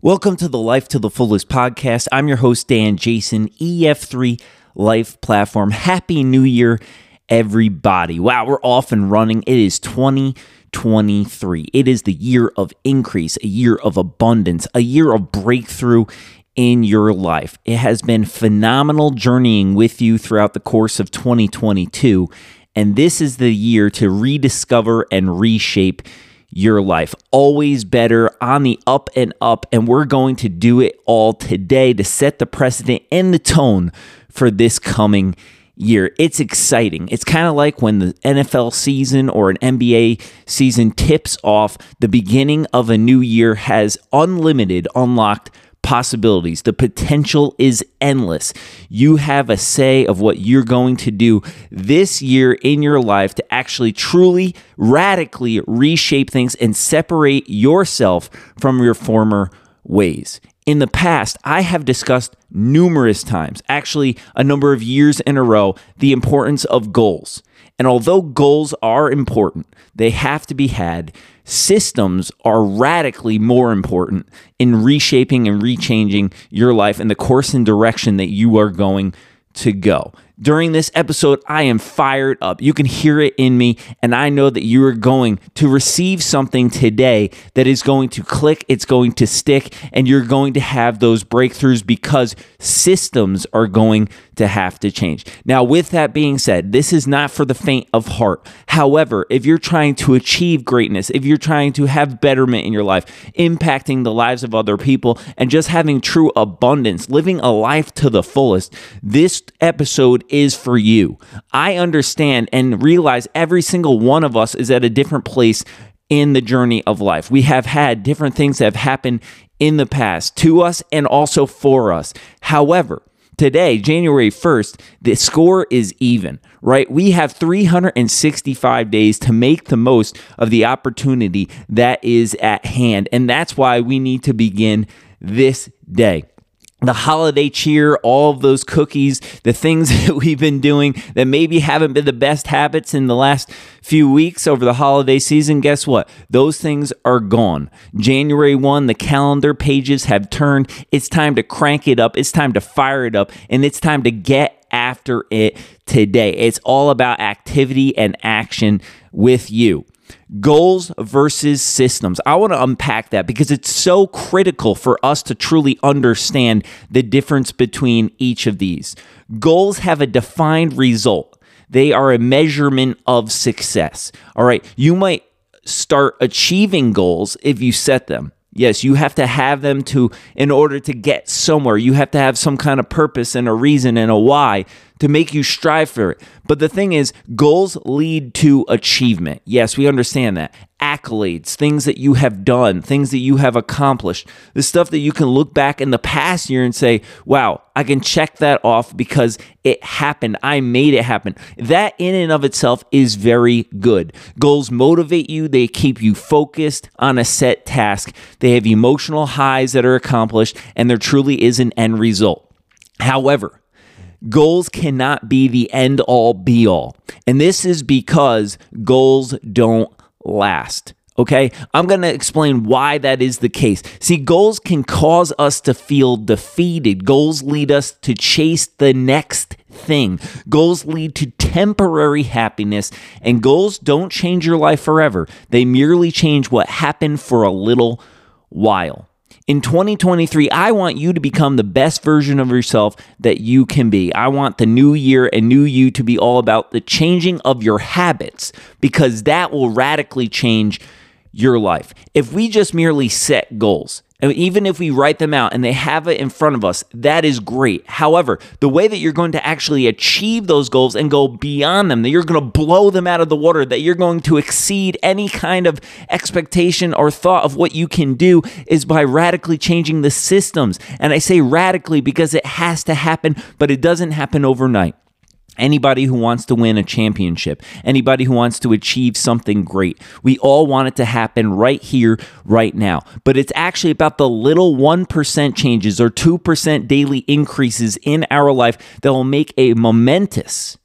Welcome to the Life to the Fullest podcast. I'm your host, Dan Jason, EF3 Life Platform. Happy New Year, everybody. Wow, we're off and running. It is 2023. It is the year of increase, a year of abundance, a year of breakthrough in your life. It has been phenomenal journeying with you throughout the course of 2022. And this is the year to rediscover and reshape your life. Always better on the up and up. And we're going to do it all today to set the precedent and the tone for this coming year. It's exciting. It's kind of like when the NFL season or an NBA season tips off, the beginning of a new year has unlimited, unlocked possibilities. The potential is endless. You have a say of what you're going to do this year in your life to actually truly, radically reshape things and separate yourself from your former ways. In the past, I have discussed numerous times, actually, a number of years in a row, the importance of goals. And although goals are important, they have to be had systems are radically more important in reshaping and rechanging your life and the course and direction that you are going to go. During this episode, I am fired up. You can hear it in me, and I know that you are going to receive something today that is going to click, it's going to stick, and you're going to have those breakthroughs because systems are going to have to change. Now, with that being said, this is not for the faint of heart. However, if you're trying to achieve greatness, if you're trying to have betterment in your life, impacting the lives of other people, and just having true abundance, living a life to the fullest, this episode is for you. I understand and realize every single one of us is at a different place in the journey of life. We have had different things that have happened in the past to us and also for us. However, today, January 1st, the score is even, right? We have 365 days to make the most of the opportunity that is at hand. And that's why we need to begin this day the holiday cheer, all of those cookies, the things that we've been doing that maybe haven't been the best habits in the last few weeks over the holiday season, guess what? Those things are gone. January 1, the calendar pages have turned. It's time to crank it up. It's time to fire it up. And it's time to get after it today. It's all about activity and action with you. Goals versus systems. I want to unpack that because it's so critical for us to truly understand the difference between each of these. Goals have a defined result, they are a measurement of success. All right, you might start achieving goals if you set them. Yes, you have to have them to in order to get somewhere. You have to have some kind of purpose and a reason and a why to make you strive for it. But the thing is, goals lead to achievement. Yes, we understand that. Accolades, things that you have done, things that you have accomplished, the stuff that you can look back in the past year and say, wow, I can check that off because it happened. I made it happen. That in and of itself is very good. Goals motivate you, they keep you focused on a set task, they have emotional highs that are accomplished, and there truly is an end result. However, Goals cannot be the end all be all. And this is because goals don't last. Okay, I'm going to explain why that is the case. See, goals can cause us to feel defeated. Goals lead us to chase the next thing. Goals lead to temporary happiness, and goals don't change your life forever. They merely change what happened for a little while. In 2023, I want you to become the best version of yourself that you can be. I want the new year and new you to be all about the changing of your habits because that will radically change your life. If we just merely set goals, and even if we write them out and they have it in front of us, that is great. However, the way that you're going to actually achieve those goals and go beyond them, that you're going to blow them out of the water, that you're going to exceed any kind of expectation or thought of what you can do is by radically changing the systems. And I say radically because it has to happen, but it doesn't happen overnight. Anybody who wants to win a championship, anybody who wants to achieve something great, we all want it to happen right here, right now. But it's actually about the little 1% changes or 2% daily increases in our life that will make a momentous,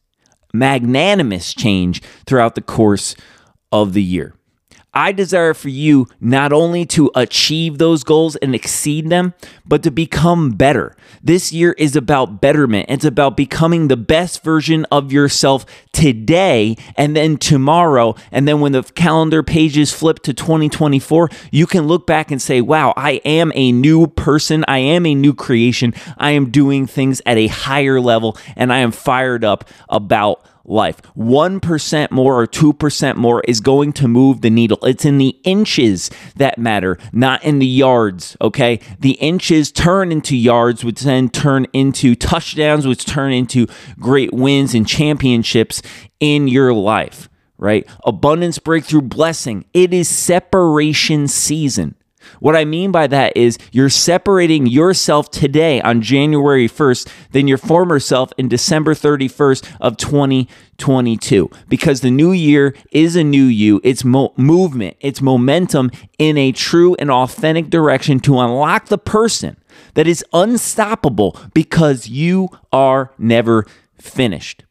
magnanimous change throughout the course of the year. I desire for you not only to achieve those goals and exceed them, but to become better. This year is about betterment. It's about becoming the best version of yourself today and then tomorrow. And then when the calendar pages flip to 2024, you can look back and say, wow, I am a new person. I am a new creation. I am doing things at a higher level and I am fired up about life. 1% more or 2% more is going to move the needle. It's in the inches that matter, not in the yards, okay? The inches turn into yards, which then turn into touchdowns, which turn into great wins and championships in your life, right? Abundance, breakthrough, blessing. It is separation season. What I mean by that is you're separating yourself today on January 1st than your former self in December 31st of 2022 because the new year is a new you. It's mo- movement, it's momentum in a true and authentic direction to unlock the person that is unstoppable because you are never finished.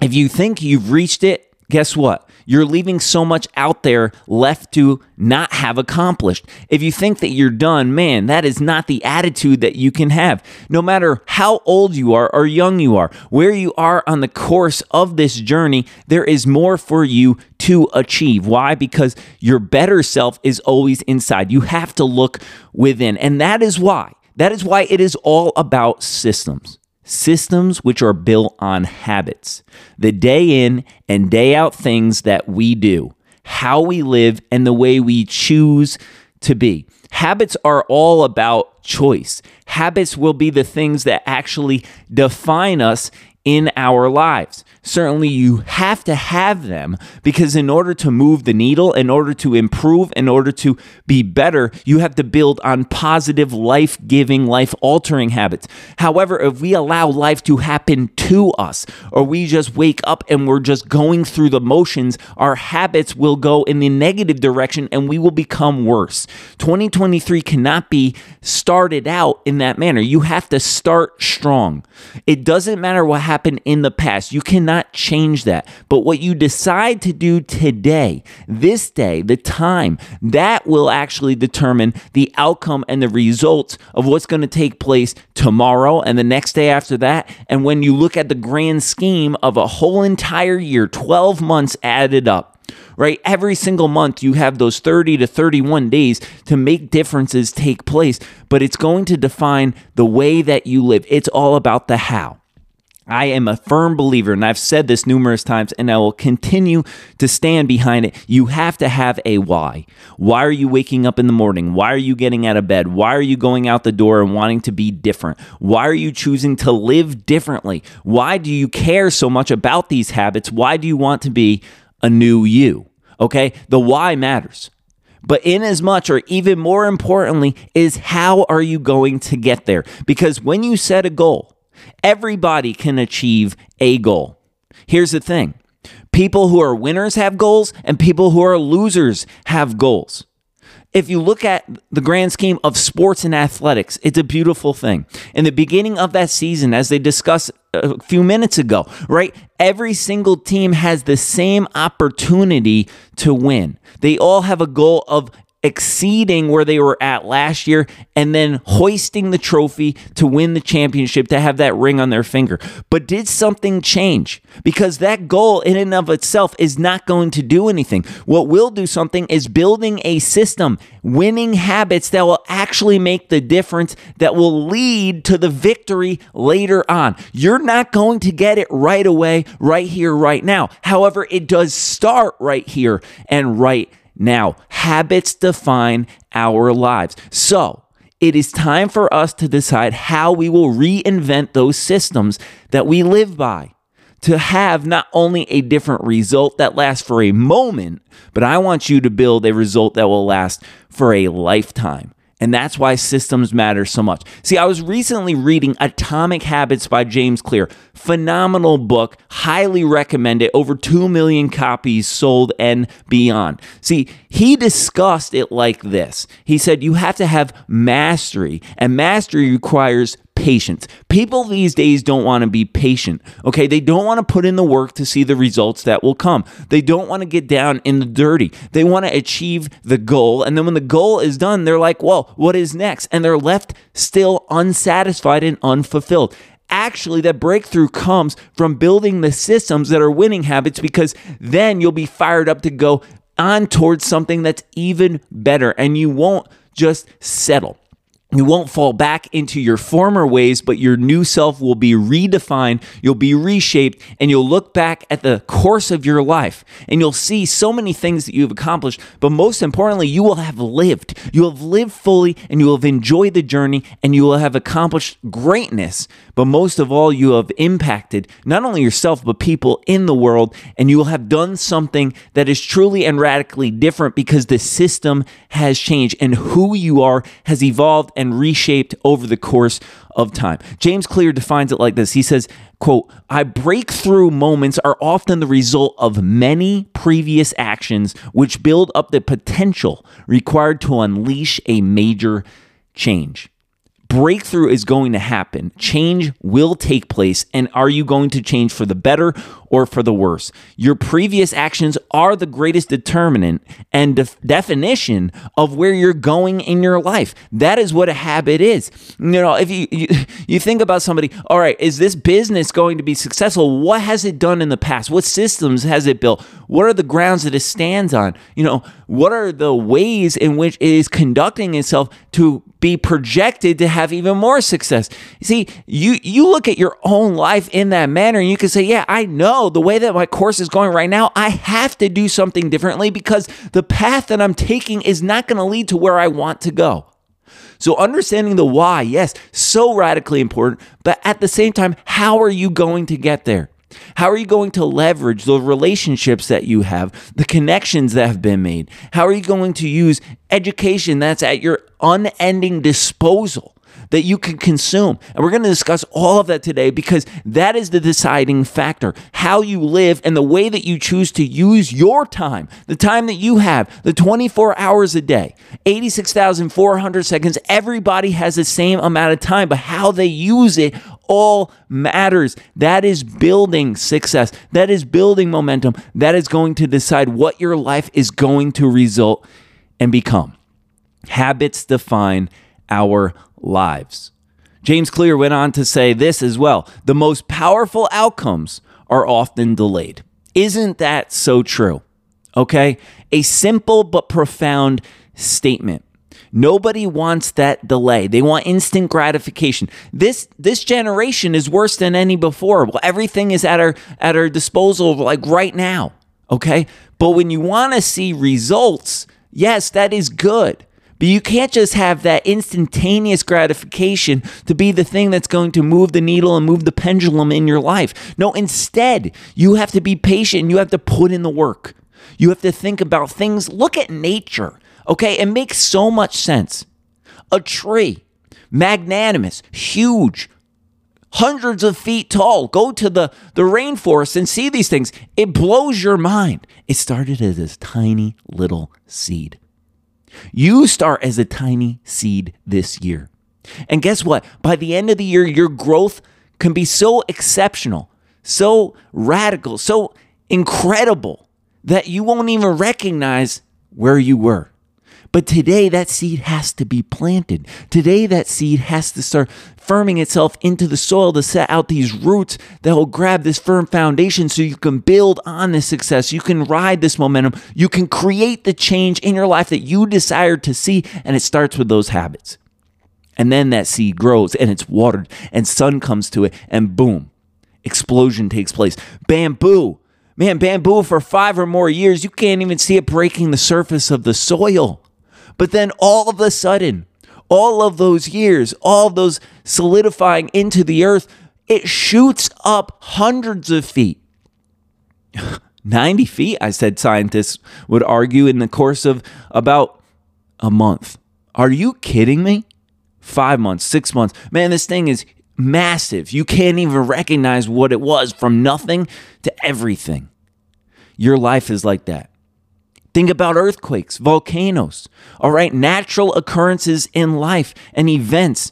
If you think you've reached it, guess what? You're leaving so much out there left to not have accomplished. If you think that you're done, man, that is not the attitude that you can have. No matter how old you are or young you are, where you are on the course of this journey, there is more for you to achieve. Why? Because your better self is always inside. You have to look within. And that is why. That is why it is all about systems systems which are built on habits, the day in and day out things that we do, how we live, and the way we choose to be. Habits are all about choice. Habits will be the things that actually define us in our lives. Certainly, you have to have them because, in order to move the needle, in order to improve, in order to be better, you have to build on positive, life giving, life altering habits. However, if we allow life to happen to us, or we just wake up and we're just going through the motions, our habits will go in the negative direction and we will become worse. 2023 cannot be started out in that manner. You have to start strong. It doesn't matter what happened in the past. You cannot change that. But what you decide to do today, this day, the time, that will actually determine the outcome and the results of what's going to take place tomorrow and the next day after that. And when you look at the grand scheme of a whole entire year, 12 months added up, right? Every single month, you have those 30 to 31 days to make differences take place, but it's going to define the way that you live. It's all about the how. I am a firm believer, and I've said this numerous times, and I will continue to stand behind it. You have to have a why. Why are you waking up in the morning? Why are you getting out of bed? Why are you going out the door and wanting to be different? Why are you choosing to live differently? Why do you care so much about these habits? Why do you want to be a new you? Okay, the why matters. But in as much, or even more importantly, is how are you going to get there? Because when you set a goal, Everybody can achieve a goal. Here's the thing people who are winners have goals, and people who are losers have goals. If you look at the grand scheme of sports and athletics, it's a beautiful thing. In the beginning of that season, as they discussed a few minutes ago, right? Every single team has the same opportunity to win. They all have a goal of exceeding where they were at last year and then hoisting the trophy to win the championship to have that ring on their finger. But did something change? Because that goal in and of itself is not going to do anything. What will do something is building a system, winning habits that will actually make the difference that will lead to the victory later on. You're not going to get it right away, right here, right now. However, it does start right here and right now, habits define our lives. So, it is time for us to decide how we will reinvent those systems that we live by to have not only a different result that lasts for a moment, but I want you to build a result that will last for a lifetime. And that's why systems matter so much. See, I was recently reading Atomic Habits by James Clear. Phenomenal book, highly recommend it. Over 2 million copies sold and beyond. See, he discussed it like this He said, You have to have mastery, and mastery requires patience. People these days don't want to be patient. Okay. They don't want to put in the work to see the results that will come. They don't want to get down in the dirty. They want to achieve the goal. And then when the goal is done, they're like, well, what is next? And they're left still unsatisfied and unfulfilled actually that breakthrough comes from building the systems that are winning habits because then you'll be fired up to go on towards something that's even better and you won't just settle. You won't fall back into your former ways, but your new self will be redefined, you'll be reshaped, and you'll look back at the course of your life and you'll see so many things that you've accomplished. But most importantly, you will have lived. You will have lived fully and you will have enjoyed the journey and you will have accomplished greatness. But most of all, you have impacted not only yourself, but people in the world. And you will have done something that is truly and radically different because the system has changed and who you are has evolved and reshaped over the course of time. James Clear defines it like this. He says, quote, I breakthrough moments are often the result of many previous actions which build up the potential required to unleash a major change breakthrough is going to happen. Change will take place. And are you going to change for the better or for the worse? Your previous actions are the greatest determinant and def- definition of where you're going in your life. That is what a habit is. You know, if you, you, you think about somebody, all right, is this business going to be successful? What has it done in the past? What systems has it built? What are the grounds that it stands on? You know, what are the ways in which it is conducting itself to be projected to have even more success. See, you you look at your own life in that manner and you can say, "Yeah, I know Oh, the way that my course is going right now, I have to do something differently because the path that I'm taking is not going to lead to where I want to go." So understanding the why, yes, so radically important, but at the same time, how are you going to get there? How are you going to leverage the relationships that you have, the connections that have been made? How are you going to use education that's at your unending disposal? That you can consume. And we're going to discuss all of that today because that is the deciding factor. How you live and the way that you choose to use your time, the time that you have, the 24 hours a day, 86,400 seconds. Everybody has the same amount of time, but how they use it all matters. That is building success. That is building momentum. That is going to decide what your life is going to result and become. Habits define our lives. James Clear went on to say this as well the most powerful outcomes are often delayed. Isn't that so true? Okay? A simple but profound statement. Nobody wants that delay. They want instant gratification. This this generation is worse than any before. Well, everything is at our at our disposal like right now. Okay? But when you want to see results, yes, that is good. But you can't just have that instantaneous gratification to be the thing that's going to move the needle and move the pendulum in your life. No, instead, you have to be patient. You have to put in the work. You have to think about things. Look at nature, okay? It makes so much sense. A tree, magnanimous, huge, hundreds of feet tall. Go to the, the rainforest and see these things. It blows your mind. It started as this tiny little seed. You start as a tiny seed this year. And guess what? By the end of the year, your growth can be so exceptional, so radical, so incredible that you won't even recognize where you were. But today, that seed has to be planted. Today, that seed has to start firming itself into the soil to set out these roots that will grab this firm foundation so you can build on this success. You can ride this momentum. You can create the change in your life that you desire to see. And it starts with those habits. And then that seed grows and it's watered, and sun comes to it, and boom, explosion takes place. Bamboo. Man, bamboo for five or more years, you can't even see it breaking the surface of the soil. But then all of a sudden, all of those years, all of those solidifying into the earth, it shoots up hundreds of feet. 90 feet, I said scientists would argue in the course of about a month. Are you kidding me? Five months, six months. Man, this thing is massive. You can't even recognize what it was from nothing to everything. Your life is like that. Think about earthquakes, volcanoes, all right, natural occurrences in life and events.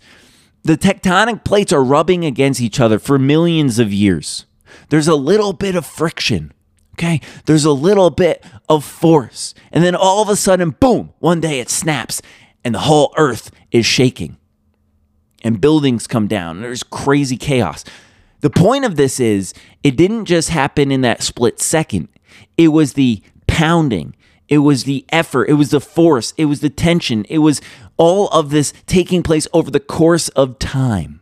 The tectonic plates are rubbing against each other for millions of years. There's a little bit of friction, okay? There's a little bit of force. And then all of a sudden, boom, one day it snaps and the whole earth is shaking and buildings come down. There's crazy chaos. The point of this is it didn't just happen in that split second, it was the pounding, it was the effort, it was the force, it was the tension, it was all of this taking place over the course of time.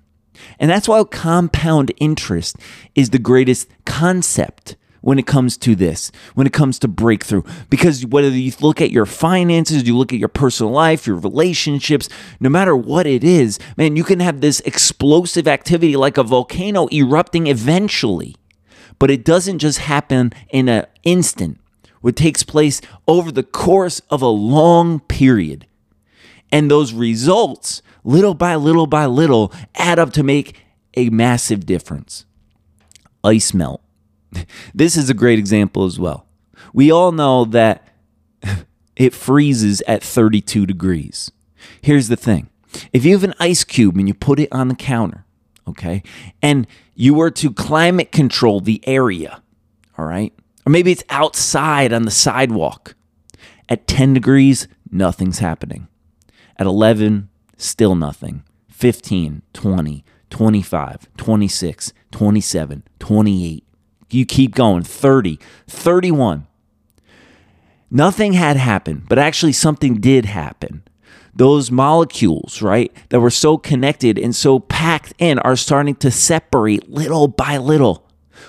And that's why compound interest is the greatest concept when it comes to this, when it comes to breakthrough. Because whether you look at your finances, you look at your personal life, your relationships, no matter what it is, man, you can have this explosive activity like a volcano erupting eventually. But it doesn't just happen in an instant. It takes place over the course of a long period. And those results, little by little by little, add up to make a massive difference. Ice melt this is a great example as well. We all know that it freezes at 32 degrees. Here's the thing if you have an ice cube and you put it on the counter, okay, and you were to climate control the area, all right, or maybe it's outside on the sidewalk, at 10 degrees, nothing's happening. At 11, still nothing. 15, 20, 25, 26, 27, 28, you keep going 30, 31. Nothing had happened, but actually something did happen. Those molecules, right, that were so connected and so packed in are starting to separate little by little,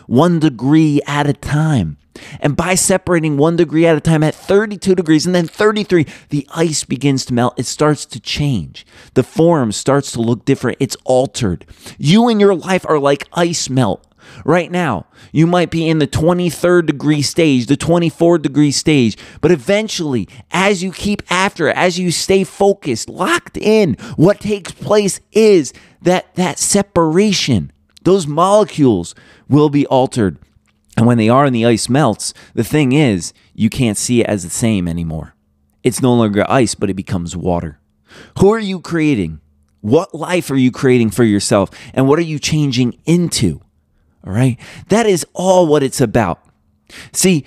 one degree at a time. And by separating one degree at a time at 32 degrees and then 33, the ice begins to melt. It starts to change. The form starts to look different. It's altered. You and your life are like ice melt. Right now, you might be in the 23rd degree stage, the 24th degree stage, but eventually, as you keep after it, as you stay focused, locked in, what takes place is that that separation, those molecules will be altered. And when they are and the ice melts, the thing is, you can't see it as the same anymore. It's no longer ice, but it becomes water. Who are you creating? What life are you creating for yourself? And what are you changing into? All right. That is all what it's about. See,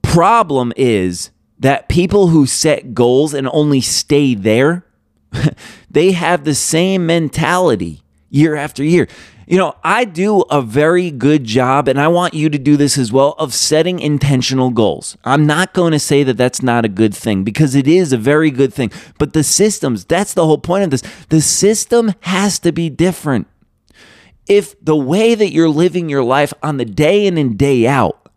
problem is that people who set goals and only stay there, they have the same mentality year after year. You know, I do a very good job, and I want you to do this as well, of setting intentional goals. I'm not going to say that that's not a good thing because it is a very good thing. But the systems, that's the whole point of this. The system has to be different if the way that you're living your life on the day in and day out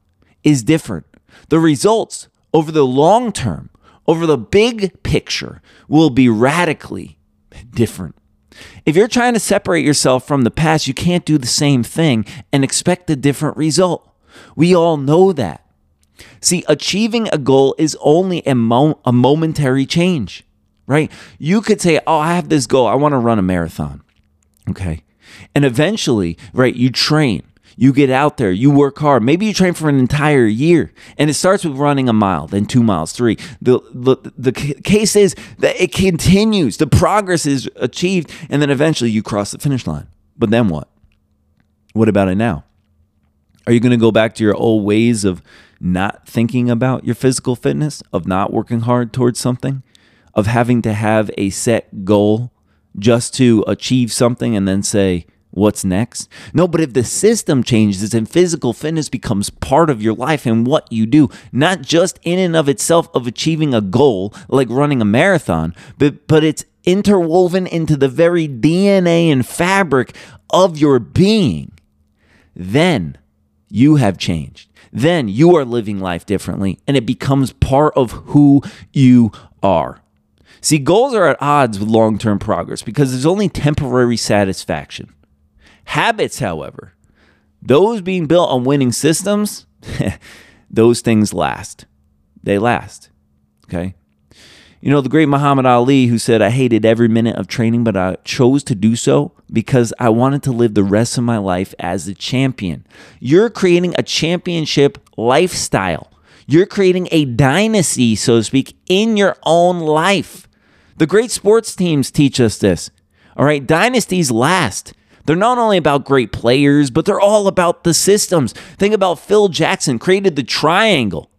is different, the results over the long term, over the big picture, will be radically different. If you're trying to separate yourself from the past, you can't do the same thing and expect a different result. We all know that. See, achieving a goal is only a, mo- a momentary change, right? You could say, Oh, I have this goal. I want to run a marathon. Okay. And eventually, right, you train. You get out there, you work hard. Maybe you train for an entire year, and it starts with running a mile, then two miles, three. The, the, the case is that it continues, the progress is achieved, and then eventually you cross the finish line. But then what? What about it now? Are you going to go back to your old ways of not thinking about your physical fitness, of not working hard towards something, of having to have a set goal just to achieve something and then say, what's next? No, but if the system changes and physical fitness becomes part of your life and what you do, not just in and of itself of achieving a goal like running a marathon, but but it's interwoven into the very DNA and fabric of your being, then you have changed. Then you are living life differently and it becomes part of who you are. See, goals are at odds with long term progress because there's only temporary satisfaction. Habits, however, those being built on winning systems, those things last. They last. Okay. You know, the great Muhammad Ali, who said, I hated every minute of training, but I chose to do so because I wanted to live the rest of my life as a champion. You're creating a championship lifestyle. You're creating a dynasty, so to speak, in your own life. The great sports teams teach us this. All right, dynasties last. They're not only about great players, but they're all about the systems. Think about Phil Jackson created the triangle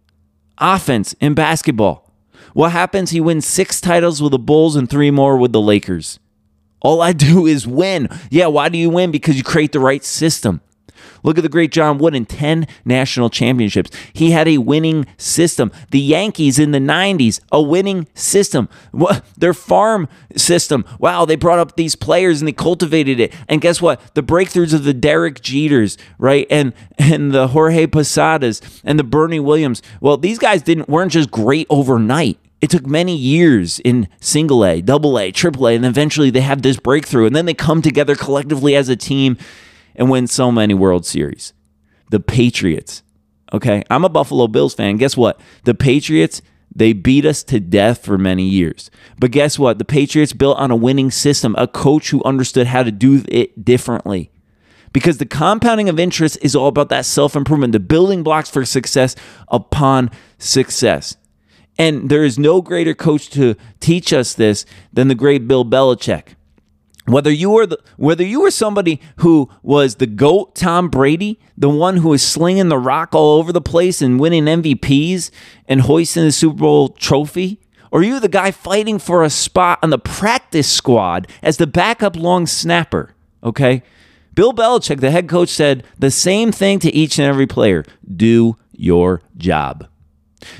offense in basketball. What happens? He wins six titles with the Bulls and three more with the Lakers. All I do is win. Yeah, why do you win? Because you create the right system. Look at the great John Wooden 10 national championships. He had a winning system. The Yankees in the 90s, a winning system. Their farm system. Wow, they brought up these players and they cultivated it. And guess what? The breakthroughs of the Derek Jeters, right? And and the Jorge Posadas and the Bernie Williams. Well, these guys didn't weren't just great overnight. It took many years in single A, double A, triple A, and eventually they have this breakthrough. And then they come together collectively as a team and win so many World Series. The Patriots. Okay. I'm a Buffalo Bills fan. Guess what? The Patriots, they beat us to death for many years. But guess what? The Patriots built on a winning system, a coach who understood how to do it differently. Because the compounding of interest is all about that self improvement, the building blocks for success upon success. And there is no greater coach to teach us this than the great Bill Belichick whether you were the, whether you were somebody who was the goat Tom Brady, the one who was slinging the rock all over the place and winning MVPs and hoisting the Super Bowl trophy, or you the guy fighting for a spot on the practice squad as the backup long snapper, okay? Bill Belichick, the head coach, said the same thing to each and every player do your job.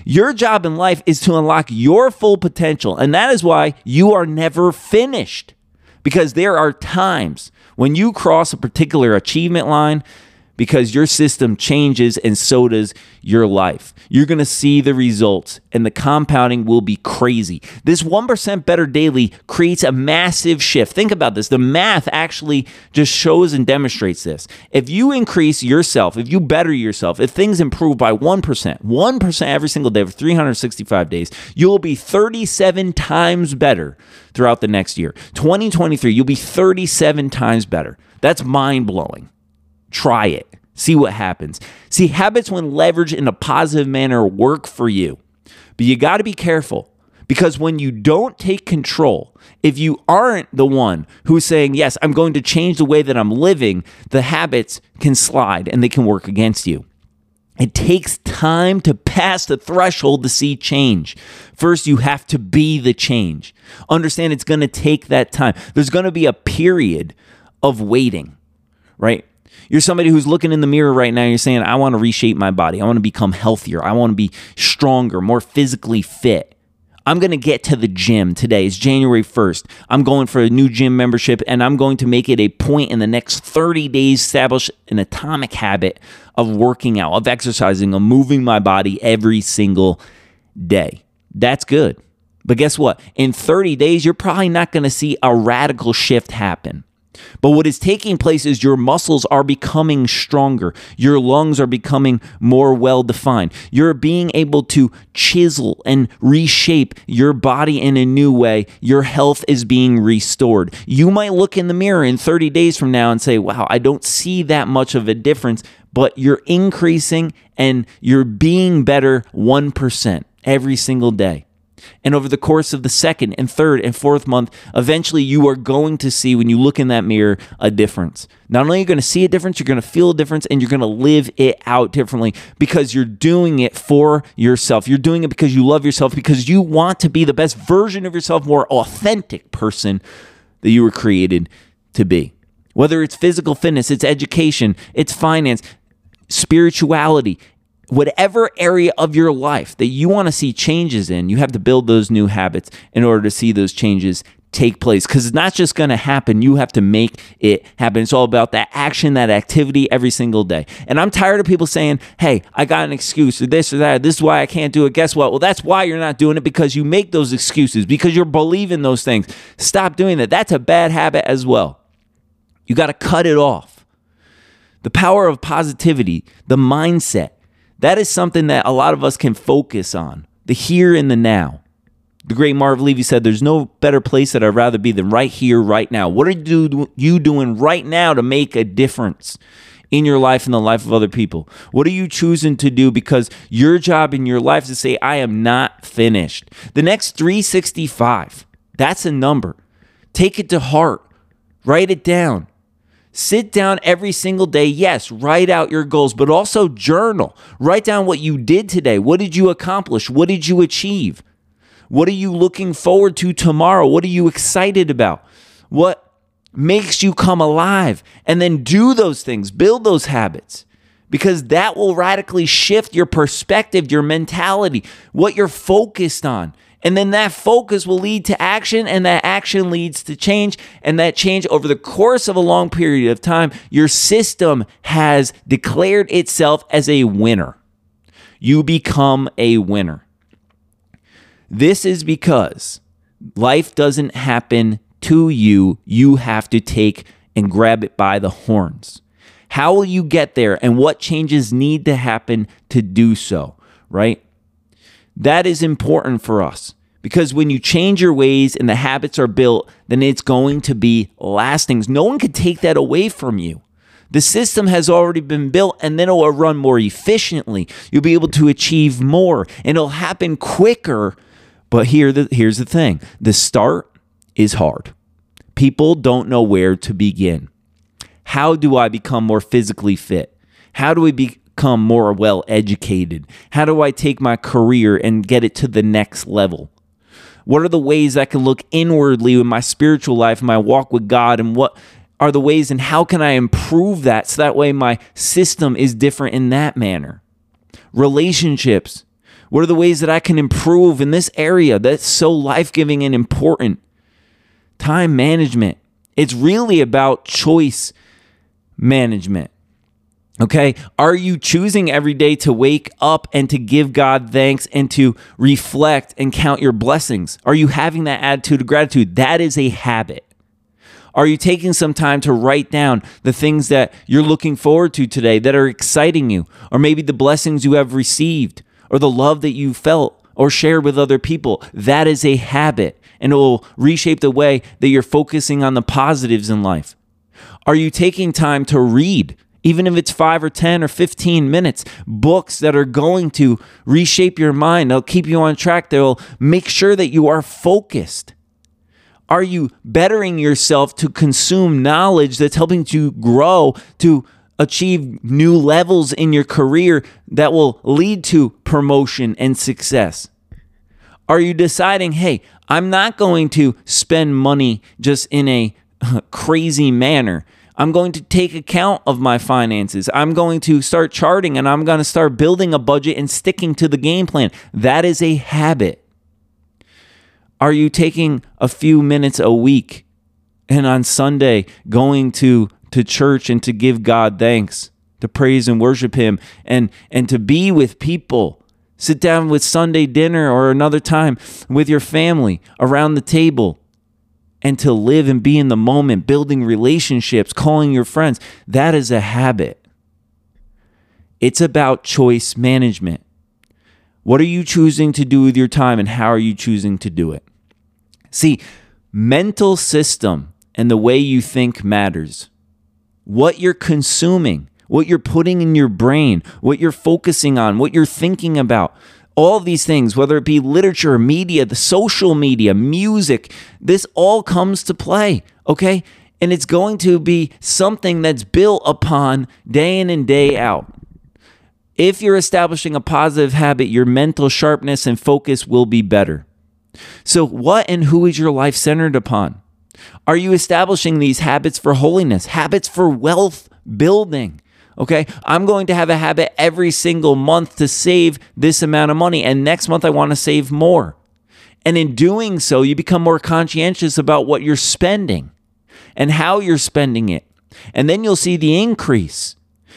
Your job in life is to unlock your full potential, and that is why you are never finished. Because there are times when you cross a particular achievement line because your system changes and so does your life. You're going to see the results and the compounding will be crazy. This 1% better daily creates a massive shift. Think about this. The math actually just shows and demonstrates this. If you increase yourself, if you better yourself, if things improve by 1%, 1% every single day for 365 days, you'll be 37 times better throughout the next year. 2023, you'll be 37 times better. That's mind blowing. Try it. See what happens. See, habits, when leveraged in a positive manner, work for you. But you got to be careful because when you don't take control, if you aren't the one who's saying, Yes, I'm going to change the way that I'm living, the habits can slide and they can work against you. It takes time to pass the threshold to see change. First, you have to be the change. Understand it's going to take that time. There's going to be a period of waiting, right? You're somebody who's looking in the mirror right now. You're saying, I want to reshape my body. I want to become healthier. I want to be stronger, more physically fit. I'm going to get to the gym today. It's January 1st. I'm going for a new gym membership and I'm going to make it a point in the next 30 days establish an atomic habit of working out, of exercising, of moving my body every single day. That's good. But guess what? In 30 days, you're probably not going to see a radical shift happen. But what is taking place is your muscles are becoming stronger. Your lungs are becoming more well defined. You're being able to chisel and reshape your body in a new way. Your health is being restored. You might look in the mirror in 30 days from now and say, wow, I don't see that much of a difference, but you're increasing and you're being better 1% every single day. And over the course of the second and third and fourth month, eventually you are going to see, when you look in that mirror, a difference. Not only are you going to see a difference, you're going to feel a difference and you're going to live it out differently because you're doing it for yourself. You're doing it because you love yourself, because you want to be the best version of yourself, more authentic person that you were created to be. Whether it's physical fitness, it's education, it's finance, spirituality, whatever area of your life that you want to see changes in, you have to build those new habits in order to see those changes take place because it's not just going to happen. You have to make it happen. It's all about that action, that activity every single day. And I'm tired of people saying, hey, I got an excuse or this or that. This is why I can't do it. Guess what? Well, that's why you're not doing it because you make those excuses, because you're believing those things. Stop doing that. That's a bad habit as well. You got to cut it off. The power of positivity, the mindset, that is something that a lot of us can focus on the here and the now. The great Marv Levy said, There's no better place that I'd rather be than right here, right now. What are you doing right now to make a difference? in your life and the life of other people? What are you choosing to do? Because your job in your life is to say, I am not finished. The next 365, that's a number. Take it to heart, write it down. Sit down every single day. Yes, write out your goals, but also journal. Write down what you did today. What did you accomplish? What did you achieve? What are you looking forward to tomorrow? What are you excited about? What makes you come alive and then do those things, build those habits because that will radically shift your perspective, your mentality, what you're focused on. And then that focus will lead to action, and that action leads to change. And that change over the course of a long period of time, your system has declared itself as a winner. You become a winner. This is because life doesn't happen to you, you have to take and grab it by the horns. How will you get there and what changes need to happen to do so, right? That is important for us because when you change your ways and the habits are built, then it's going to be lasting. No one can take that away from you. The system has already been built and then it will run more efficiently. You'll be able to achieve more and it'll happen quicker. But here the, here's the thing the start is hard. People don't know where to begin. How do I become more physically fit? How do I become more well educated? How do I take my career and get it to the next level? What are the ways I can look inwardly in my spiritual life, my walk with God, and what are the ways and how can I improve that so that way my system is different in that manner? Relationships. What are the ways that I can improve in this area that's so life giving and important? time management. It's really about choice management. Okay. Are you choosing every day to wake up and to give God thanks and to reflect and count your blessings? Are you having that attitude of gratitude? That is a habit. Are you taking some time to write down the things that you're looking forward to today that are exciting you? Or maybe the blessings you have received or the love that you felt or shared with other people? That is a habit and it will reshape the way that you're focusing on the positives in life? Are you taking time to read, even if it's five or 10 or 15 minutes, books that are going to reshape your mind? They'll keep you on track, they'll make sure that you are focused. Are you bettering yourself to consume knowledge that's helping to grow, to achieve new levels in your career that will lead to promotion and success? Are you deciding, hey, I'm not going to spend money just in a crazy manner. I'm going to take account of my finances. I'm going to start charting and I'm going to start building a budget and sticking to the game plan. That is a habit. Are you taking a few minutes a week and on Sunday going to to church and to give God thanks, to praise and worship him and and to be with people Sit down with Sunday dinner or another time with your family around the table and to live and be in the moment, building relationships, calling your friends. That is a habit. It's about choice management. What are you choosing to do with your time and how are you choosing to do it? See, mental system and the way you think matters. What you're consuming what you're putting in your brain, what you're focusing on, what you're thinking about. All these things, whether it be literature, media, the social media, music, this all comes to play, okay? And it's going to be something that's built upon day in and day out. If you're establishing a positive habit, your mental sharpness and focus will be better. So, what and who is your life centered upon? Are you establishing these habits for holiness, habits for wealth building? Okay. I'm going to have a habit every single month to save this amount of money. And next month, I want to save more. And in doing so, you become more conscientious about what you're spending and how you're spending it. And then you'll see the increase.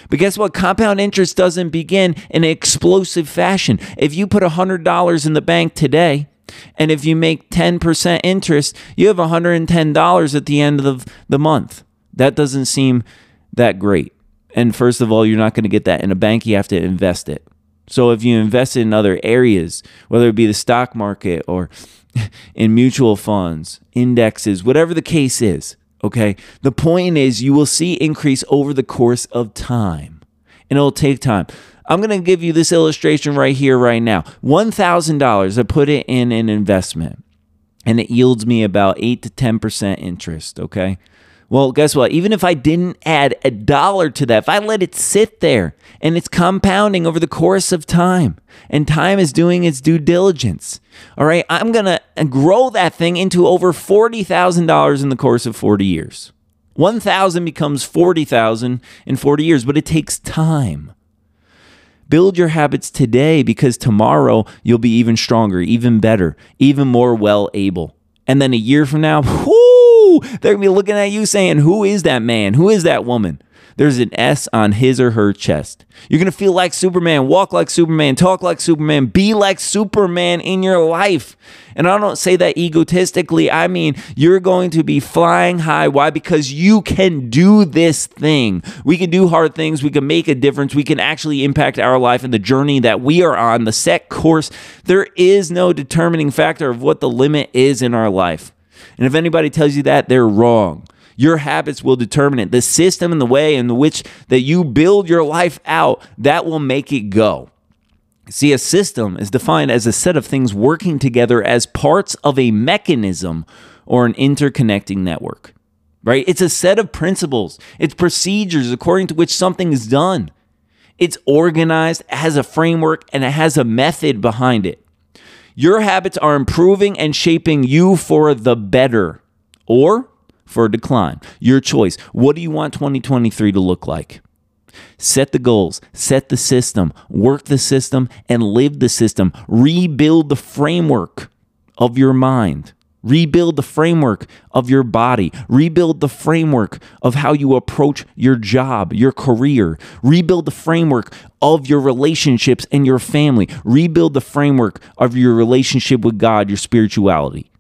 But guess what? Compound interest doesn't begin in an explosive fashion. If you put $100 in the bank today, and if you make 10% interest, you have $110 at the end of the month. That doesn't seem that great. And first of all, you're not going to get that in a bank. You have to invest it. So if you invest in other areas, whether it be the stock market or in mutual funds, indexes, whatever the case is. Okay. The point is, you will see increase over the course of time, and it'll take time. I'm going to give you this illustration right here, right now. $1,000, I put it in an investment, and it yields me about 8 to 10% interest. Okay. Well, guess what? Even if I didn't add a dollar to that, if I let it sit there and it's compounding over the course of time and time is doing its due diligence, all right, I'm going to grow that thing into over $40,000 in the course of 40 years. 1,000 becomes 40,000 in 40 years, but it takes time. Build your habits today because tomorrow you'll be even stronger, even better, even more well able. And then a year from now, whoo, they're to be looking at you saying, Who is that man? Who is that woman? There's an S on his or her chest. You're to feel like Superman, walk like Superman, talk like Superman, be like Superman in your life. And I don't say that egotistically. I mean, you're going to be flying high. Why? Because you can do this thing. We can do hard things. We can make a difference. We can actually impact our life and the journey that we are on, the set course. There is no determining factor of what the limit is in our life. And if anybody tells you that, they're wrong. Your habits will determine it. The system and the way in which that you build your life out, that will make it go. See, a system is defined as a set of things working together as parts of a mechanism or an interconnecting network, right? It's a set of principles, it's procedures according to which something is done. It's organized, it has a framework, and it has a method behind it. Your habits are improving and shaping you for the better or for decline. Your choice. What do you want 2023 to look like? Set the goals, set the system, work the system, and live the system. Rebuild the framework of your mind. Rebuild the framework of your body. Rebuild the framework of how you approach your job, your career. Rebuild the framework of your relationships and your family. Rebuild the framework of your relationship with God, your spirituality.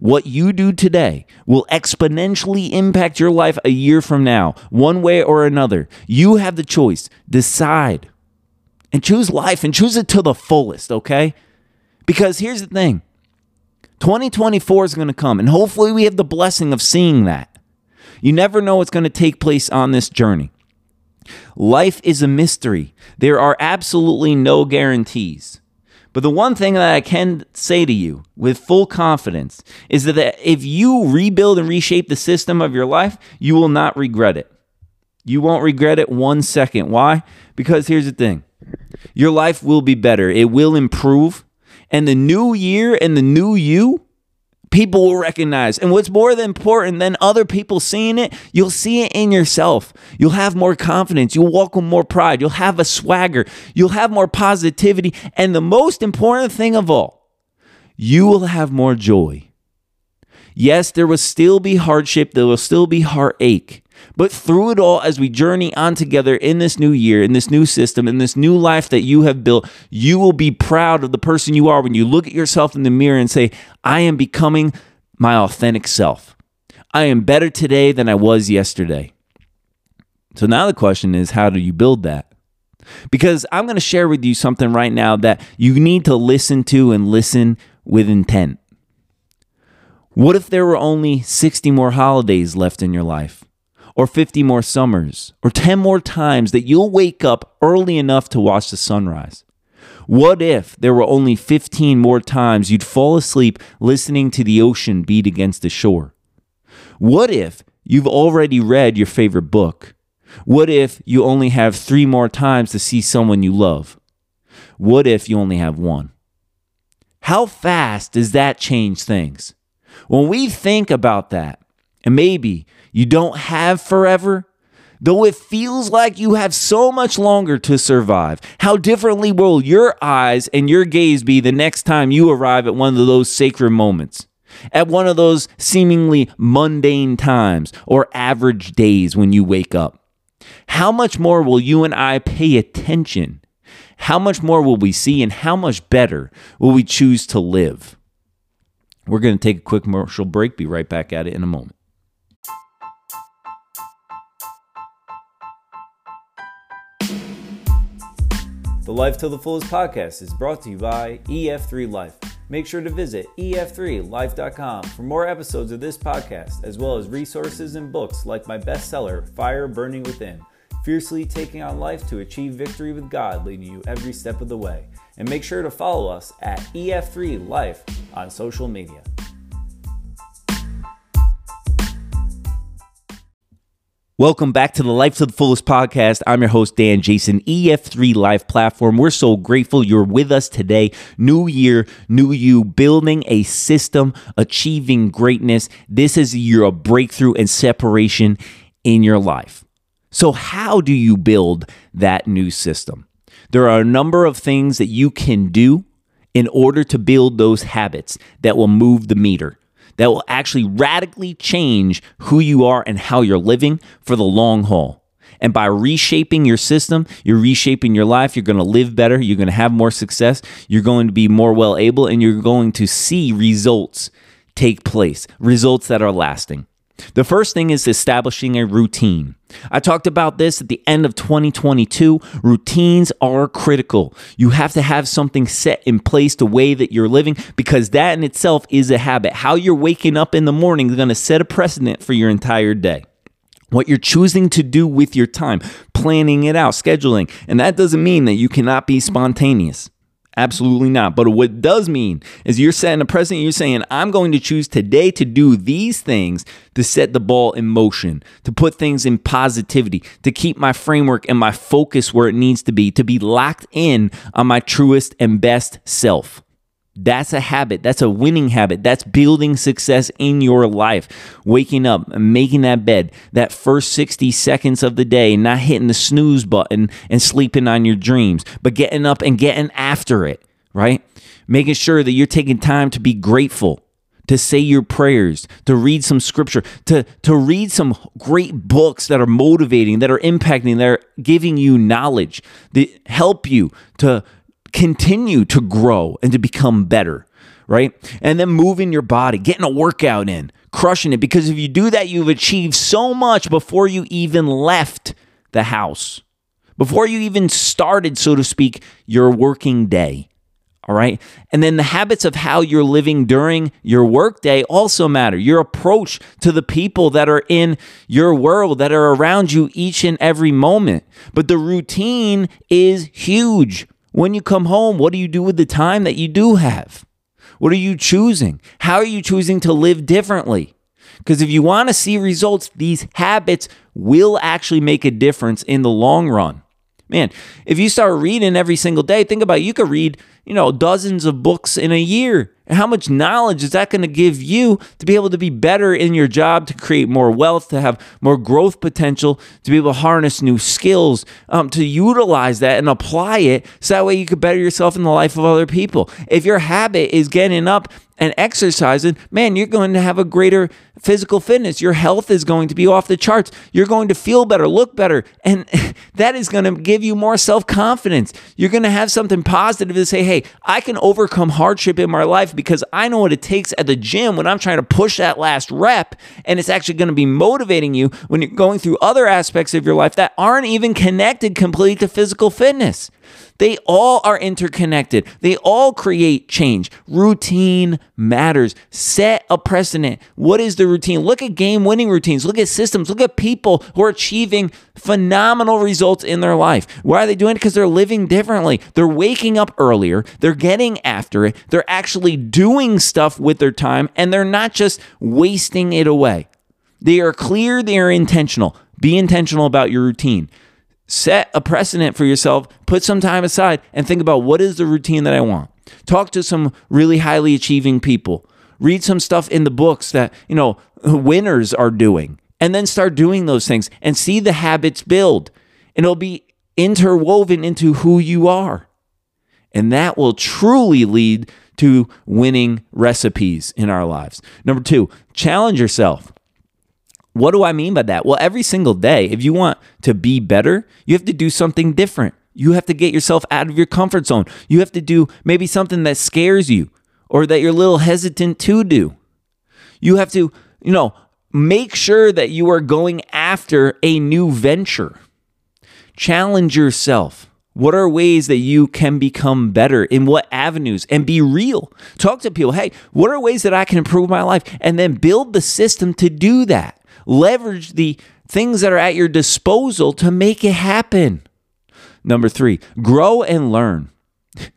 What you do today will exponentially impact your life a year from now, one way or another. You have the choice. Decide and choose life and choose it to the fullest, okay? Because here's the thing 2024 is going to come, and hopefully we have the blessing of seeing that. You never know what's going to take place on this journey. Life is a mystery. There are absolutely no guarantees. But the one thing that I can say to you with full confidence is that if you rebuild and reshape the system of your life, you will not regret it. You won't regret it one second. Why? Because here's the thing your life will be better, it will improve. And the new year and the new you people will recognize. And what's more important than other people seeing it, you'll see it in yourself. You'll have more confidence. You'll walk with more pride. You'll have a swagger. You'll have more positivity. And the most important thing of all, you will have more joy. Yes, there will still be hardship, there will still be heartache. But through it all, as we journey on together in this new year, in this new system, in this new life that you have built, you will be proud of the person you are when you look at yourself in the mirror and say, I am becoming my authentic self. I am better today than I was yesterday. So now the question is, how do you build that? Because I'm going to share with you something right now that you need to listen to and listen with intent. What if there were only 60 more holidays left in your life? or 50 more summers, or 10 more times that you'll wake up early enough to watch the sunrise? What if there were only 15 more times you'd fall asleep listening to the ocean beat against the shore? What if you've already read your favorite book? What if you only have three more times to see someone you love? What if you only have one? How fast does that change things? When we think about that, and maybe you don't have forever, though it feels like you have so much longer to survive. How differently will your eyes and your gaze be the next time you arrive at one of those sacred moments? At one of those seemingly mundane times or average days when you wake up? How much more will you and I pay attention? How much more will we see and how much better will we choose to live? We're going to take a quick commercial break, be right back at it in a moment. The Life to the Fullest podcast is brought to you by EF3 Life. Make sure to visit ef3life.com for more episodes of this podcast, as well as resources and books like my bestseller, Fire Burning Within Fiercely Taking on Life to Achieve Victory with God, leading you every step of the way. And make sure to follow us at EF3Life on social media. Welcome back to the Life to the Fullest podcast. I'm your host, Dan Jason, EF3 Life Platform. We're so grateful you're with us today. New year, new you, building a system, achieving greatness. This is your breakthrough and separation in your life. So, how do you build that new system? There are a number of things that you can do in order to build those habits that will move the meter that will actually radically change who you are and how you're living for the long haul. And by reshaping your system, you're reshaping your life. You're going to live better. You're going to have more success. You're going to be more well able, and you're going to see results take place, results that are lasting. The first thing is establishing a routine. I talked about this at the end of 2022. Routines are critical. You have to have something set in place the way that you're living because that in itself is a habit. How you're waking up in the morning is going to set a precedent for your entire day what you're choosing to do with your time, planning it out, scheduling. And that doesn't mean that you cannot be spontaneous. Absolutely not. But what does mean is you're setting a precedent. You're saying, I'm going to choose today to do these things to set the ball in motion, to put things in positivity, to keep my framework and my focus where it needs to be, to be locked in on my truest and best self. That's a habit. That's a winning habit. That's building success in your life. Waking up making that bed, that first 60 seconds of the day, not hitting the snooze button and sleeping on your dreams, but getting up and getting after it, right? Making sure that you're taking time to be grateful, to say your prayers, to read some scripture, to, to read some great books that are motivating, that are impacting, that are giving you knowledge, that help you to continue to grow and to become better, right? And then moving your body, getting a workout in, crushing it. Because if you do that, you've achieved so much before you even left the house, before you even started, so to speak, your working day. All right. And then the habits of how you're living during your workday also matter. Your approach to the people that are in your world, that are around you each and every moment. But the routine is huge. When you come home, what do you do with the time that you do have? What are you choosing? How are you choosing to live differently? Because if you want to see results, these habits will actually make a difference in the long run. Man, if you start reading every single day, think about it, you could read, you know, dozens of books in a year. And how much knowledge is that going to give you to be able to be better in your job, to create more wealth, to have more growth potential, to be able to harness new skills, um, to utilize that and apply it so that way you could better yourself in the life of other people? If your habit is getting up and exercising, man, you're going to have a greater physical fitness. Your health is going to be off the charts. You're going to feel better, look better. And that is going to give you more self confidence. You're going to have something positive to say, hey, I can overcome hardship in my life because I know what it takes at the gym when I'm trying to push that last rep. And it's actually going to be motivating you when you're going through other aspects of your life that aren't even connected completely to physical fitness. They all are interconnected. They all create change. Routine matters. Set a precedent. What is the routine? Look at game winning routines. Look at systems. Look at people who are achieving phenomenal results in their life. Why are they doing it? Because they're living differently. They're waking up earlier. They're getting after it. They're actually doing stuff with their time and they're not just wasting it away. They are clear, they are intentional. Be intentional about your routine set a precedent for yourself, put some time aside, and think about what is the routine that I want. Talk to some really highly achieving people. Read some stuff in the books that, you know, winners are doing. And then start doing those things and see the habits build. And it'll be interwoven into who you are. And that will truly lead to winning recipes in our lives. Number two, challenge yourself. What do I mean by that? Well, every single day, if you want to be better, you have to do something different. You have to get yourself out of your comfort zone. You have to do maybe something that scares you or that you're a little hesitant to do. You have to, you know, make sure that you are going after a new venture. Challenge yourself. What are ways that you can become better? In what avenues? And be real. Talk to people. Hey, what are ways that I can improve my life? And then build the system to do that. Leverage the things that are at your disposal to make it happen. Number three, grow and learn.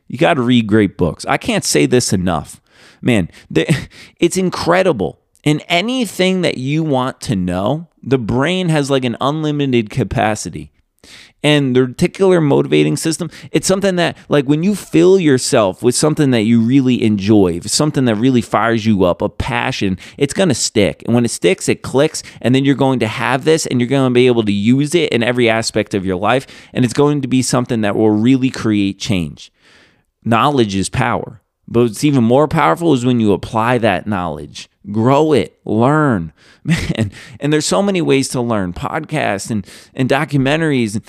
You got to read great books. I can't say this enough. Man, it's incredible. In anything that you want to know, the brain has like an unlimited capacity and the reticular motivating system it's something that like when you fill yourself with something that you really enjoy something that really fires you up a passion it's going to stick. And when it sticks it clicks and then you're going to have this and you're going to be able to use it in every aspect of your life and it's going to be something that will really create change. Knowledge is power but what's even more powerful is when you apply that knowledge grow it, learn. Man, and there's so many ways to learn podcasts and, and documentaries.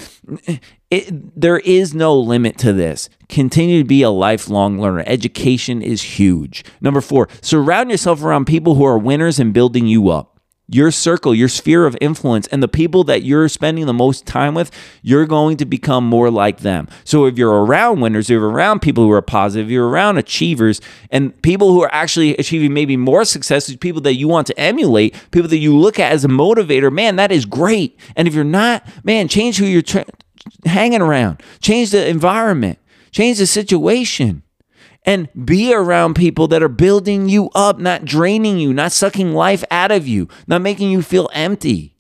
It, there is no limit to this. Continue to be a lifelong learner. Education is huge. Number four, surround yourself around people who are winners and building you up your circle, your sphere of influence, and the people that you're spending the most time with, you're going to become more like them. So if you're around winners, you're around people who are positive, you're around achievers, and people who are actually achieving maybe more success, people that you want to emulate, people that you look at as a motivator, man, that is great. And if you're not, man, change who you're tra- hanging around, change the environment, change the situation and be around people that are building you up, not draining you, not sucking life out of you, not making you feel empty.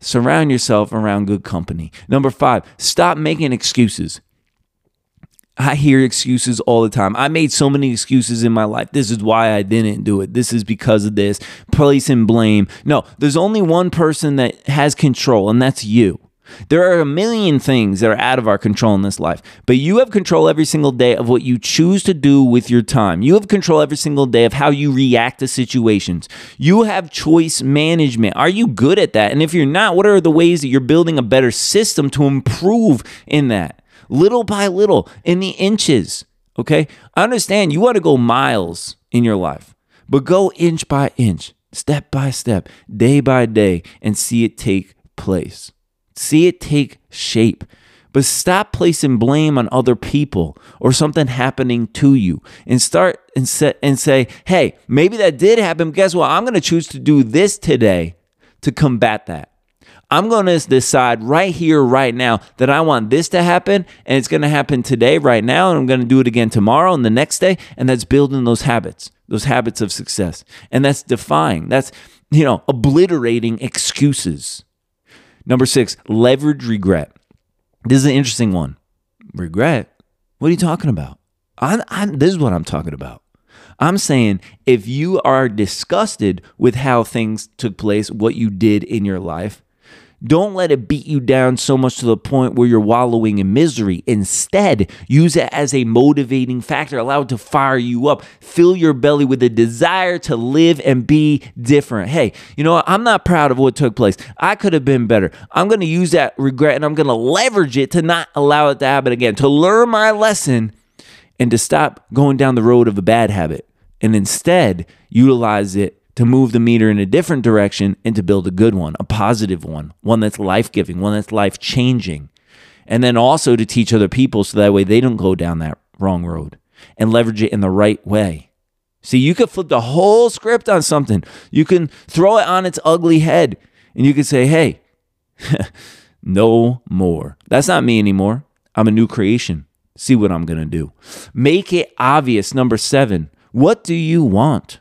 Surround yourself around good company. Number five, stop making excuses. I hear excuses all the time. I made so many excuses in my life. This is why I didn't do it. This is because of this. Place and blame. No, there's only one person that has control, and that's you. There are a million things that are out of our control in this life, but you have control every single day of what you choose to do with your time. You have control every single day of how you react to situations. You have choice management. Are you good at that? And if you're not, what are the ways that you're building a better system to improve in that? Little by little, in the inches. Okay? I understand you want to go miles in your life, but go inch by inch, step by step, day by day, and see it take place. See it take shape. But stop placing blame on other people or something happening to you and start and, set, and say, hey, maybe that did happen. Guess what? I'm going to choose to do this today to combat that. I'm going to decide right here, right now, that I want this to happen, and it's going to happen today, right now, and I'm going to do it again tomorrow and the next day. And that's building those habits, those habits of success. And that's defying, that's, you know, obliterating excuses. Number six, leverage regret. This is an interesting one. Regret? What are you talking about? I'm, I'm, this is what I'm talking about. I'm saying if you are disgusted with how things took place, what you did in your life, don't let it beat you down so much to the point where you're wallowing in misery. Instead, use it as a motivating factor. Allow it to fire you up. Fill your belly with a desire to live and be different. Hey, you know what? I'm not proud of what took place. I could have been better. I'm going to use that regret and I'm going to leverage it to not allow it to happen again, to learn my lesson and to stop going down the road of a bad habit and instead utilize it to move the meter in a different direction and to build a good one, a positive one, one that's life giving, one that's life changing. And then also to teach other people so that way they don't go down that wrong road and leverage it in the right way. See, you could flip the whole script on something. You can throw it on its ugly head and you can say, hey, no more. That's not me anymore. I'm a new creation. See what I'm going to do. Make it obvious. Number seven, what do you want?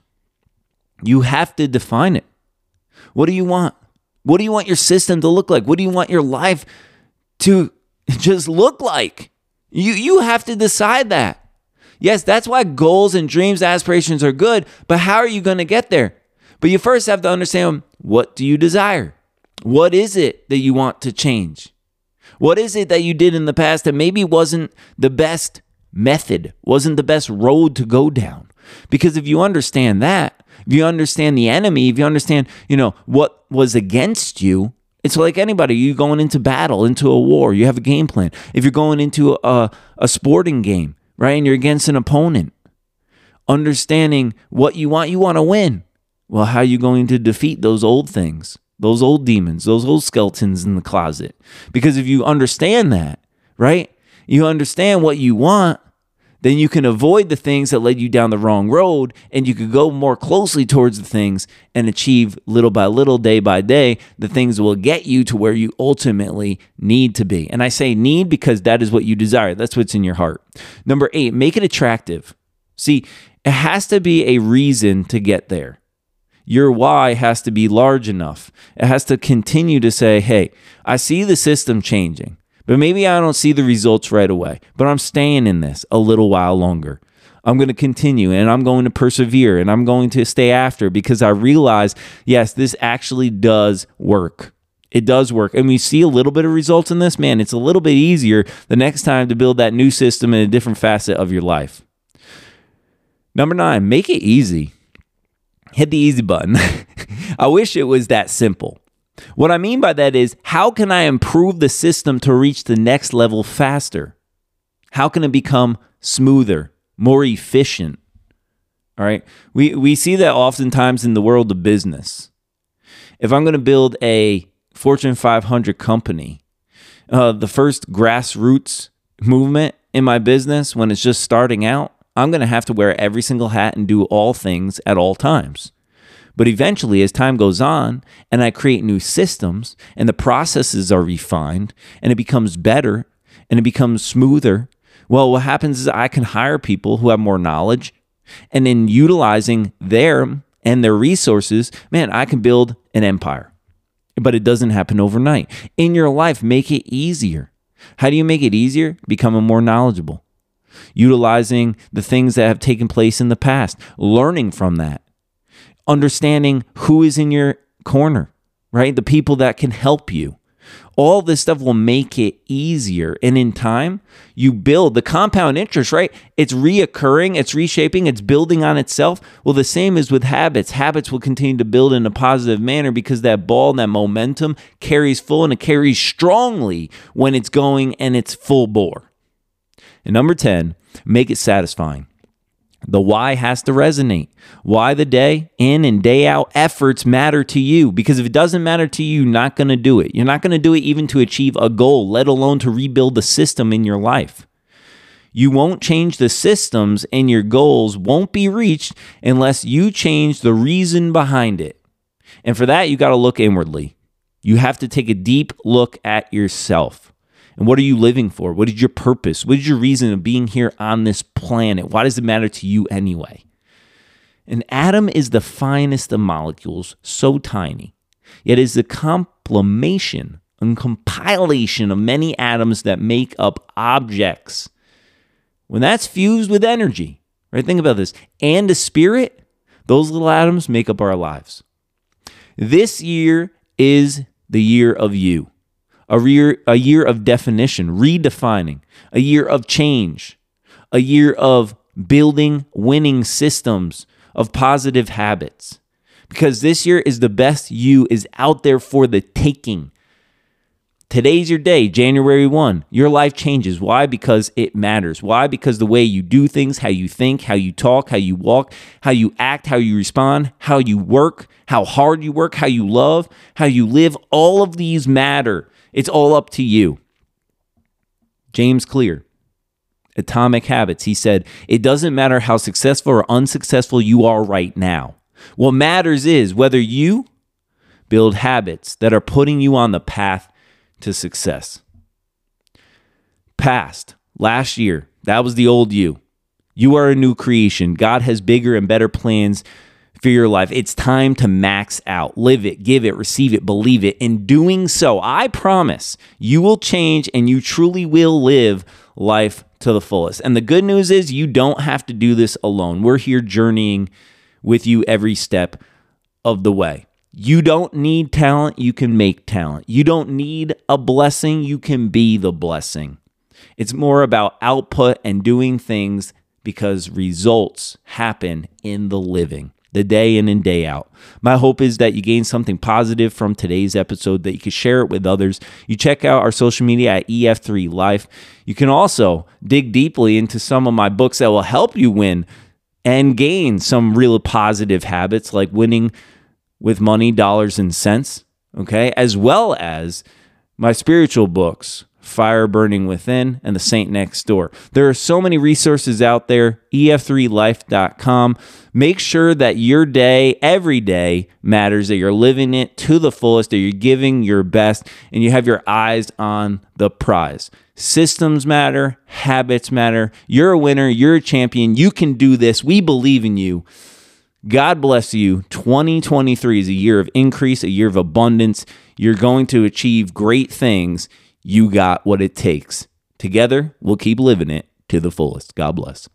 You have to define it. What do you want? What do you want your system to look like? What do you want your life to just look like? You you have to decide that. Yes, that's why goals and dreams, aspirations are good, but how are you going to get there? But you first have to understand what do you desire? What is it that you want to change? What is it that you did in the past that maybe wasn't the best method, wasn't the best road to go down? Because if you understand that, if you understand the enemy, if you understand, you know, what was against you, it's like anybody. You're going into battle, into a war, you have a game plan. If you're going into a, a sporting game, right, and you're against an opponent, understanding what you want, you want to win. Well, how are you going to defeat those old things, those old demons, those old skeletons in the closet? Because if you understand that, right? You understand what you want, then you can avoid the things that led you down the wrong road and you could go more closely towards the things and achieve little by little, day by day, the things will get you to where you ultimately need to be. And I say need because that is what you desire, that's what's in your heart. Number eight, make it attractive. See, it has to be a reason to get there. Your why has to be large enough. It has to continue to say, hey, I see the system changing. But maybe I don't see the results right away, but I'm staying in this a little while longer. I'm going to continue and I'm going to persevere and I'm going to stay after because I realize, yes, this actually does work. It does work. And we see a little bit of results in this, man, it's a little bit easier the next time to build that new system in a different facet of your life. Number nine, make it easy. Hit the easy button. I wish it was that simple. What I mean by that is, how can I improve the system to reach the next level faster? How can it become smoother, more efficient? All right. We, we see that oftentimes in the world of business. If I'm going to build a Fortune 500 company, uh, the first grassroots movement in my business when it's just starting out, I'm going to have to wear every single hat and do all things at all times. But eventually, as time goes on and I create new systems and the processes are refined and it becomes better and it becomes smoother, well, what happens is I can hire people who have more knowledge. And in utilizing them and their resources, man, I can build an empire. But it doesn't happen overnight. In your life, make it easier. How do you make it easier? Becoming more knowledgeable, utilizing the things that have taken place in the past, learning from that, understanding who is in your corner, right? The people that can help you. All this stuff will make it easier. And in time, you build the compound interest, right? It's reoccurring, it's reshaping, it's building on itself. Well, the same is with habits. Habits will continue to build in a positive manner because that ball, that momentum carries full and it carries strongly when it's going and it's full bore. And number 10, make it satisfying. The why has to resonate. Why the day in and day out efforts matter to you. Because if it doesn't matter to you, you're not going to do it. You're not going to do it even to achieve a goal, let alone to rebuild the system in your life. You won't change the systems and your goals won't be reached unless you change the reason behind it. And for that, you got to look inwardly. You have to take a deep look at yourself. And what are you living for? What is your purpose? What is your reason of being here on this planet? Why does it matter to you anyway? An atom is the finest of molecules, so tiny, yet is the compilation and compilation of many atoms that make up objects. When that's fused with energy, right? Think about this, and a spirit, those little atoms make up our lives. This year is the year of you a year, a year of definition, redefining, a year of change, a year of building winning systems of positive habits. Because this year is the best you is out there for the taking. Today's your day, January 1. Your life changes. Why? Because it matters. Why? Because the way you do things, how you think, how you talk, how you walk, how you act, how you respond, how you work, how hard you work, how you love, how you live, all of these matter. It's all up to you. James Clear, Atomic Habits, he said, It doesn't matter how successful or unsuccessful you are right now. What matters is whether you build habits that are putting you on the path to success. Past, last year, that was the old you. You are a new creation. God has bigger and better plans for your life. It's time to max out. Live it, give it, receive it, believe it. In doing so, I promise you will change and you truly will live life to the fullest. And the good news is you don't have to do this alone. We're here journeying with you every step of the way. You don't need talent, you can make talent. You don't need a blessing, you can be the blessing. It's more about output and doing things because results happen in the living the day in and day out. My hope is that you gain something positive from today's episode, that you can share it with others. You check out our social media at EF3 Life. You can also dig deeply into some of my books that will help you win and gain some real positive habits like winning with money, dollars, and cents, okay, as well as my spiritual books Fire Burning Within, and The Saint Next Door. There are so many resources out there, ef3life.com. Make sure that your day, every day, matters, that you're living it to the fullest, that you're giving your best, and you have your eyes on the prize. Systems matter, habits matter. You're a winner, you're a champion. You can do this. We believe in you. God bless you. 2023 is a year of increase, a year of abundance. You're going to achieve great things you got what it takes. Together, we'll keep living it to the fullest. God bless.